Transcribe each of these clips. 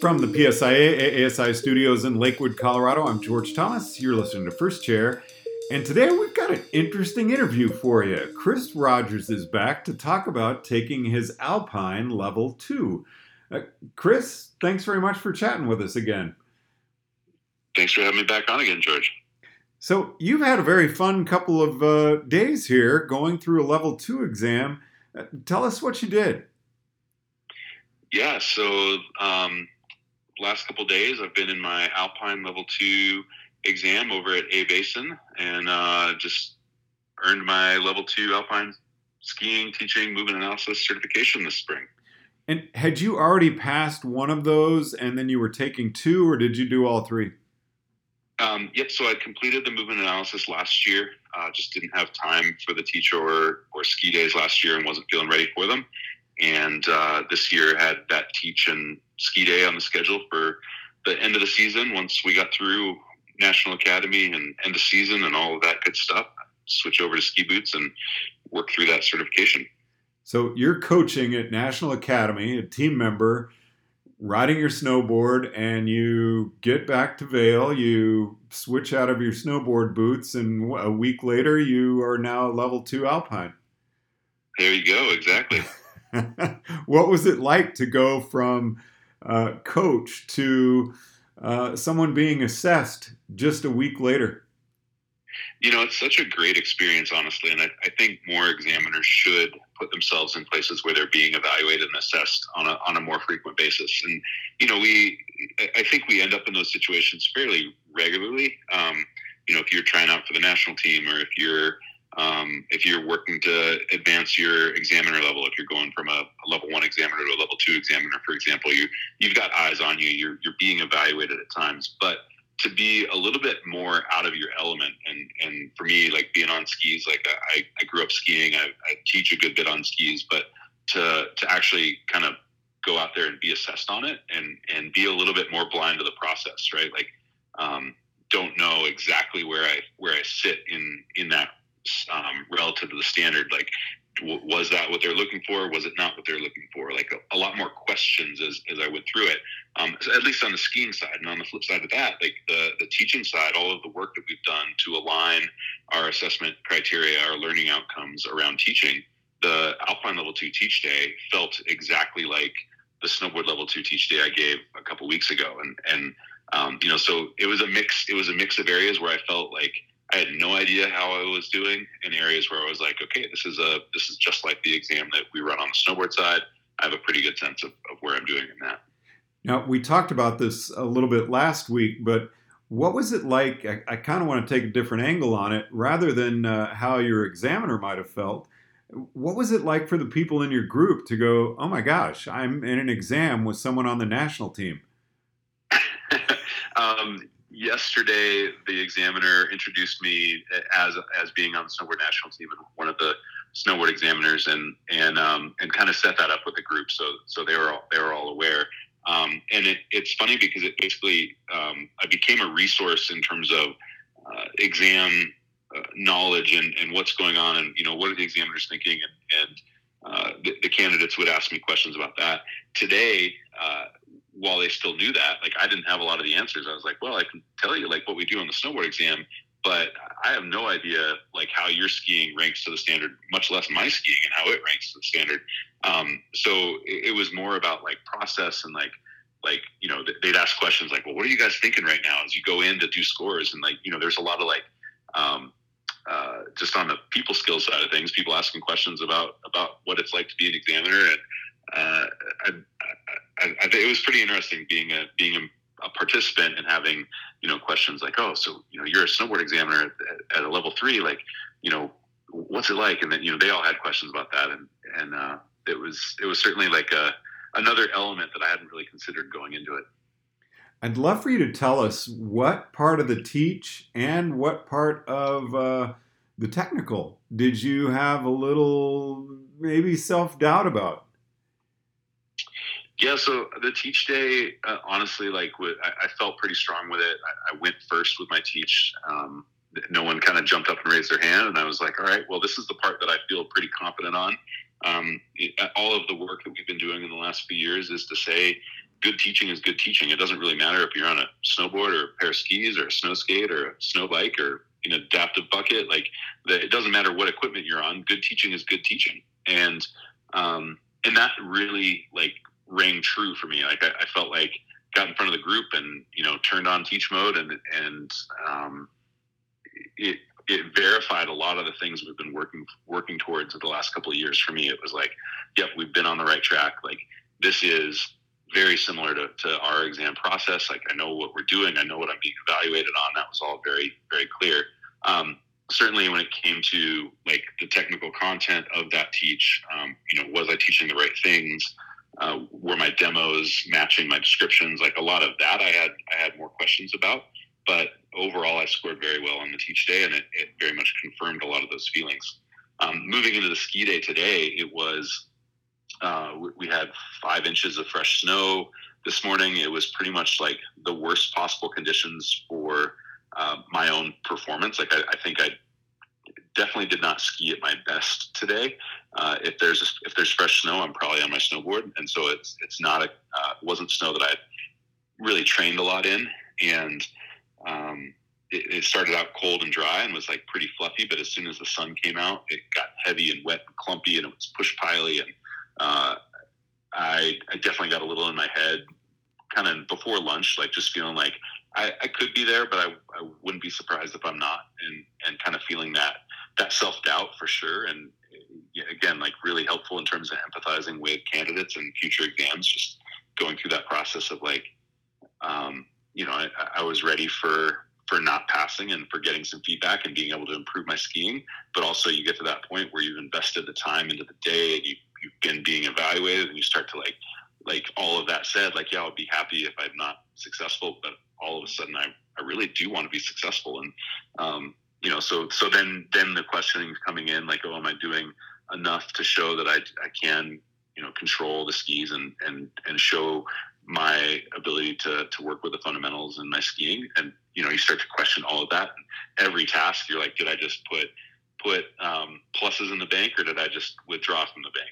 From the PSIA ASI studios in Lakewood, Colorado, I'm George Thomas. You're listening to First Chair. And today we've got an interesting interview for you. Chris Rogers is back to talk about taking his Alpine Level 2. Uh, Chris, thanks very much for chatting with us again. Thanks for having me back on again, George. So, you've had a very fun couple of uh, days here going through a Level 2 exam. Uh, tell us what you did. Yeah, so um, last couple days I've been in my Alpine Level 2 exam over at A-Basin and uh, just earned my level two alpine skiing, teaching, movement analysis certification this spring. And had you already passed one of those and then you were taking two, or did you do all three? Um, yep, so I completed the movement analysis last year. Uh, just didn't have time for the teacher or, or ski days last year and wasn't feeling ready for them. And uh, this year had that teach and ski day on the schedule for the end of the season. Once we got through National Academy and end of season and all of that good stuff. Switch over to ski boots and work through that certification. So you're coaching at National Academy, a team member, riding your snowboard, and you get back to Vail. You switch out of your snowboard boots, and a week later, you are now a level two alpine. There you go. Exactly. what was it like to go from uh, coach to uh, someone being assessed just a week later? You know, it's such a great experience, honestly, and I, I, think more examiners should put themselves in places where they're being evaluated and assessed on a on a more frequent basis. And you know, we I think we end up in those situations fairly regularly. Um, you know, if you're trying out for the national team, or if you're um, if you're working to advance your examiner level, if you're going from a, a, level one examiner to a level two examiner, for example, you you've got eyes on you. You're you're being evaluated at times, but to be a little bit more out of your element, and and for me, like being on skis, like I, I grew up skiing. I, I teach a good bit on skis, but to to actually kind of go out there and be assessed on it, and and be a little bit more blind to the process, right? Like um, don't know exactly where I where I sit in in that um, relative to the standard. Like, w- was that what they're looking for? Was it not what they're looking for? Like a, a lot more questions as, as I went through it. Um, at least on the skiing side, and on the flip side of that, like the the teaching side, all of the work that we've done to align our assessment criteria, our learning outcomes around teaching. The Alpine Level Two Teach Day felt exactly like the snowboard level two teach day I gave a couple weeks ago, and and um, you know, so it was a mix. It was a mix of areas where I felt like I had no idea how I was doing in areas where I was like, okay, this is a this is just like the exam that we run on the snowboard side. I have a pretty good sense of, of where I'm doing in that. Now we talked about this a little bit last week, but what was it like? I, I kind of want to take a different angle on it, rather than uh, how your examiner might have felt. What was it like for the people in your group to go, "Oh my gosh, I'm in an exam with someone on the national team"? um, yesterday the examiner introduced me as as being on the snowboard national team and one of the snowboard examiners and and um, and kind of set that up with the group so so they were all they were all aware. Um, and it, it's funny because it basically um, I became a resource in terms of uh, exam uh, knowledge and, and what's going on and you know what are the examiners thinking and, and uh, the, the, candidates would ask me questions about that. Today uh, while they still knew that, like I didn't have a lot of the answers. I was like, well, I can tell you like what we do on the snowboard exam, but I have no idea like how your skiing ranks to the standard, much less my skiing and how it ranks to the standard. Um, so it, it, was more about like process and like like you know they'd ask questions like, well, what are you guys thinking right now as you go in to do scores? And like you know, there's a lot of like um, uh, just on the people skills side of things, people asking questions about about what it's like to be an examiner and uh, I, I, I, it was pretty interesting being a being a, a, participant and having you know questions like, oh, so you know you're a snowboard examiner at, at, a level three, like you know what's it like? And then you know they all had questions about that, and and uh, it was it was certainly like a another element that I hadn't really considered going into it. I'd love for you to tell us what part of the teach and what part of uh, the technical did you have a little maybe self doubt about? Yeah, so the teach day, uh, honestly, like I, I, felt pretty strong with it. I, I went first with my teach. Um, no one kind of jumped up and raised their hand, and I was like, all right, well, this is the part that I feel pretty confident on. Um, it, all of the work that we've been doing in the last few years is to say, good teaching is good teaching. It doesn't really matter if you're on a snowboard or a pair of skis or a snow skate or a snow bike or an adaptive bucket. Like the, it doesn't matter what equipment you're on. Good teaching is good teaching, and um, and that really like rang true for me. Like I, I, felt like got in front of the group and you know turned on teach mode and and um, it it verified a lot of the things we've been working working towards the last couple of years. For me, it was like, yep, we've been on the right track. Like this is very similar to, to our exam process. Like I know what we're doing. I know what I'm being evaluated on. That was all very, very clear. Um, certainly when it came to like the technical content of that teach, um, you know, was I teaching the right things? Uh, were my demos matching my descriptions? Like a lot of that I had, I had more questions about, but overall I scored very well on the teach day and it, it very much confirmed a lot of those feelings. Um, moving into the ski day today, it was uh, we, had five inches of fresh snow this morning. It was pretty much like the worst possible conditions for uh, my own performance. Like I, I, think I definitely did not ski at my best today. Uh, if there's a, if there's fresh snow, I'm probably on my snowboard, and so it's it's not a uh, wasn't snow that I really trained a lot in, and um, it, it, started out cold and dry and was like pretty fluffy. But as soon as the sun came out, it got heavy and wet and clumpy, and it was push piley and uh, I, I definitely got a little in my head kind of before lunch, like just feeling like I, I could be there, but I, I wouldn't be surprised if I'm not, and and kind of feeling that that self doubt for sure, and again, like really helpful in terms of empathizing with candidates and future exams, just going through that process of like, um, you know, I, I was ready for for not passing and for getting some feedback and being able to improve my skiing, but also you get to that point where you've invested the time into the day and you you've been being evaluated and you start to like like all of that said like yeah i'll be happy if i'm not successful but all of a sudden i, I really do want to be successful. And um, you know so so then then the questioning is coming in like oh am i doing enough to show that i, I can you know control the skis and and and show my ability to to work with the fundamentals in my skiing? And you know you start to question all of that. Every task you're like did i just put put um, pluses in the bank or did i just withdraw from the bank?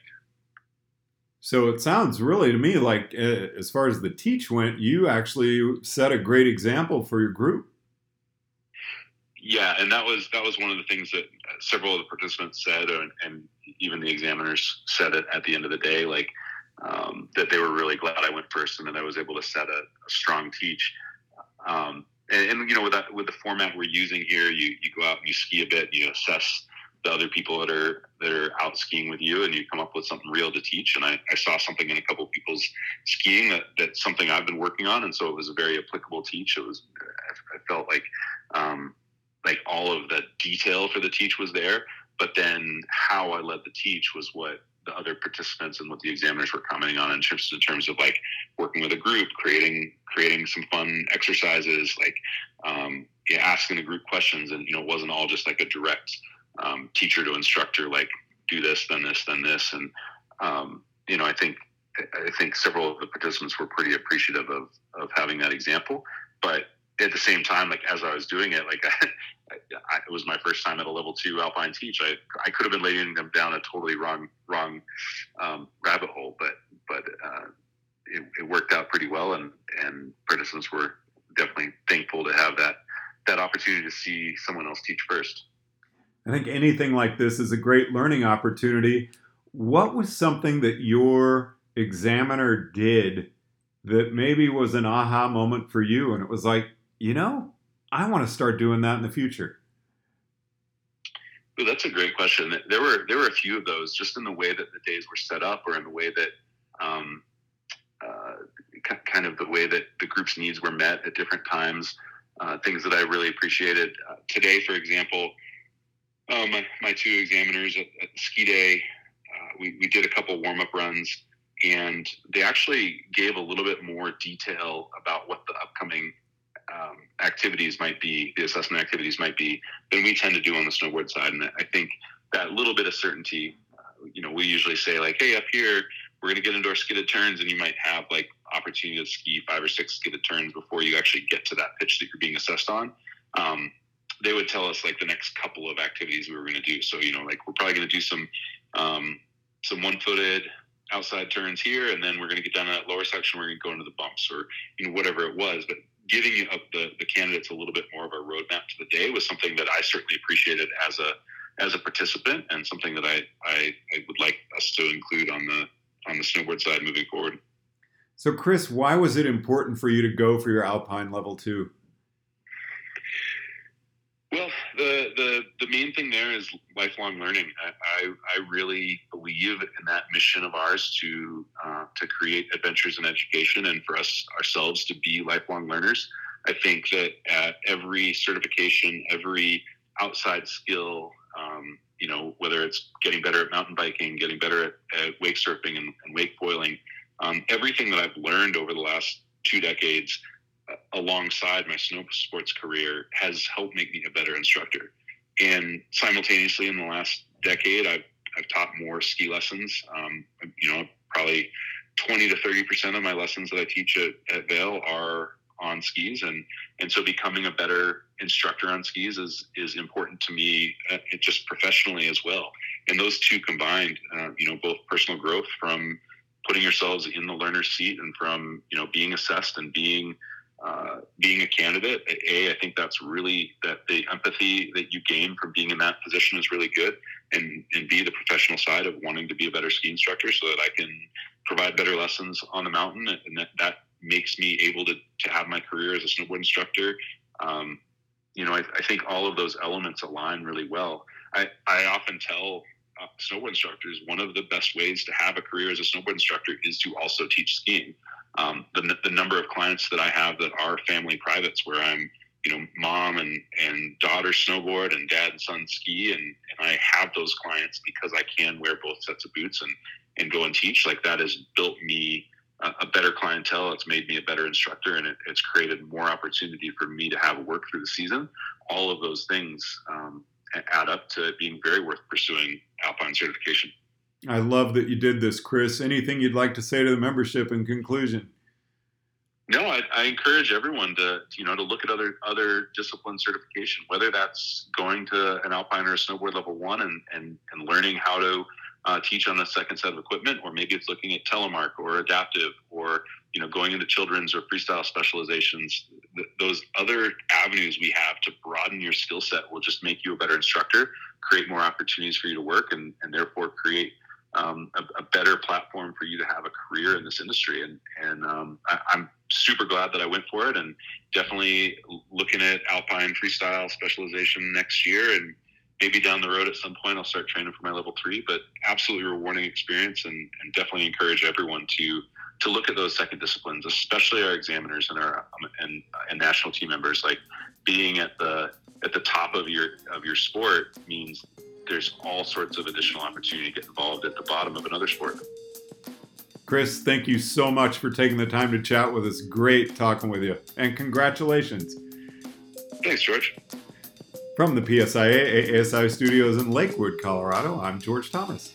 So it sounds really to me like, uh, as far as the teach went, you actually set a great example for your group. Yeah, and that was that was one of the things that several of the participants said, and, and even the examiners said it at the end of the day, like um, that they were really glad I went first, and that I was able to set a, a strong teach. Um, and, and, you know, with that with the format we're using here, you you go out and you ski a bit, you assess the other people that are that are out skiing with you and you come up with something real to teach. And I, I saw something in a couple of people's skiing that that's something I've been working on. And so it was a very applicable teach. It was I, felt like um, like all of the detail for the teach was there but then how I led the teach was what the other participants and what the examiners were commenting on in terms in terms of like working with a group creating creating some fun exercises like um, yeah, asking the group questions and you know it wasn't all just like a direct um, teacher to instructor, like do this, then this, then this, and um, you know, I think I think several of the participants were pretty appreciative of of having that example. But at the same time, like as I was doing it, like I, it was my first time at a level two alpine teach. I I could have been leading them down a totally wrong wrong um, rabbit hole, but but uh, it, it worked out pretty well, and and participants were definitely thankful to have that that opportunity to see someone else teach first. I think anything like this is a great learning opportunity. What was something that your examiner did that maybe was an aha moment for you? And it was like, you know, I want to start doing that in the future. That's a great question. There were there were a few of those, just in the way that the days were set up, or in the way that, um, uh, kind of the way that the group's needs were met at different times. Uh, things that I really appreciated uh, today, for example, um, my, my, two examiners at, at ski day, uh, we, we did a couple warm up runs, and they actually gave a little bit more detail about what the upcoming um, activities might be, the assessment activities might be, than we tend to do on the snowboard side. And I think that little bit of certainty, uh, you know, we usually say like, hey, up here we're going to get into our skidded turns, and you might have like opportunity to ski five or six skidded turns before you actually get to that pitch that you're being assessed on. Um, they would tell us like the next couple of activities we were going to do. So you know, like we're probably going to do some um, some one footed, outside turns here, and then we're going to get down to that lower section. We're going to go into the bumps, or you know whatever it was. But giving up the the candidates a little bit more of a roadmap to the day was something that I certainly appreciated as a as a participant, and something that I I, I would like us to include on the on the snowboard side moving forward. So, Chris, why was it important for you to go for your Alpine level two? Well, the, the main thing there is lifelong learning. I, I, I really believe in that mission of ours to uh, to create adventures in education and for us ourselves to be lifelong learners. I think that at every certification, every outside skill, um, you know, whether it's getting better at mountain biking, getting better at, at wake surfing and, and wake foiling, um, everything that I've learned over the last two decades alongside my snow sports career has helped make me a better instructor. And simultaneously, in the last decade, I've, I've taught more ski lessons. Um, you know, probably 20 to 30 percent of my lessons that I teach at, at Vail are on skis, and and so becoming a better instructor on skis is is important to me, uh, just professionally as well. And those two combined, uh, you know, both personal growth from putting yourselves in the learner's seat and from you know being assessed and being uh, being a candidate, a, I think that's really that the empathy that you gain from being in that position is really good, and and b the professional side of wanting to be a better ski instructor so that I can provide better lessons on the mountain, and that that makes me able to to have my career as a snowboard instructor. Um, you know, I, I, think all of those elements align really well. I, I often tell uh, snowboard instructors one of the best ways to have a career as a snowboard instructor is to also teach skiing um, the, the number of clients that I have that are family privates where I'm, you know, mom and, and daughter snowboard and dad and son ski. And, and I have those clients because I can wear both sets of boots and, and go and teach. Like that has built me a, a better clientele. It's made me a better instructor and it, it's created more opportunity for me to have work through the season. All of those things um, add up to being very worth pursuing Alpine certification. I love that you did this, Chris. Anything you'd like to say to the membership in conclusion? No, I, I, encourage everyone to you know to look at other other discipline certification, whether that's going to an alpine or a snowboard level one and and, and learning how to uh, teach on a second set of equipment, or maybe it's looking at telemark or adaptive, or you know going into children's or freestyle specializations. Th- those other avenues we have to broaden your skill set will just make you a better instructor, create more opportunities for you to work, and and therefore create um, a, a, better platform for you to have a career in this industry. And, and um, I, am super glad that I went for it and definitely looking at Alpine freestyle specialization next year. And maybe down the road at some point, I'll start training for my level three, but absolutely rewarding experience and, and definitely encourage everyone to, to look at those second disciplines, especially our examiners and our um, and, and national team members. Like being at the at the top of your of your sport means there's all sorts of additional opportunity to get involved at the bottom of another sport. Chris, thank you so much for taking the time to chat with us. Great talking with you, and congratulations. Thanks, George. From the PSIA ASI studios in Lakewood, Colorado, I'm George Thomas.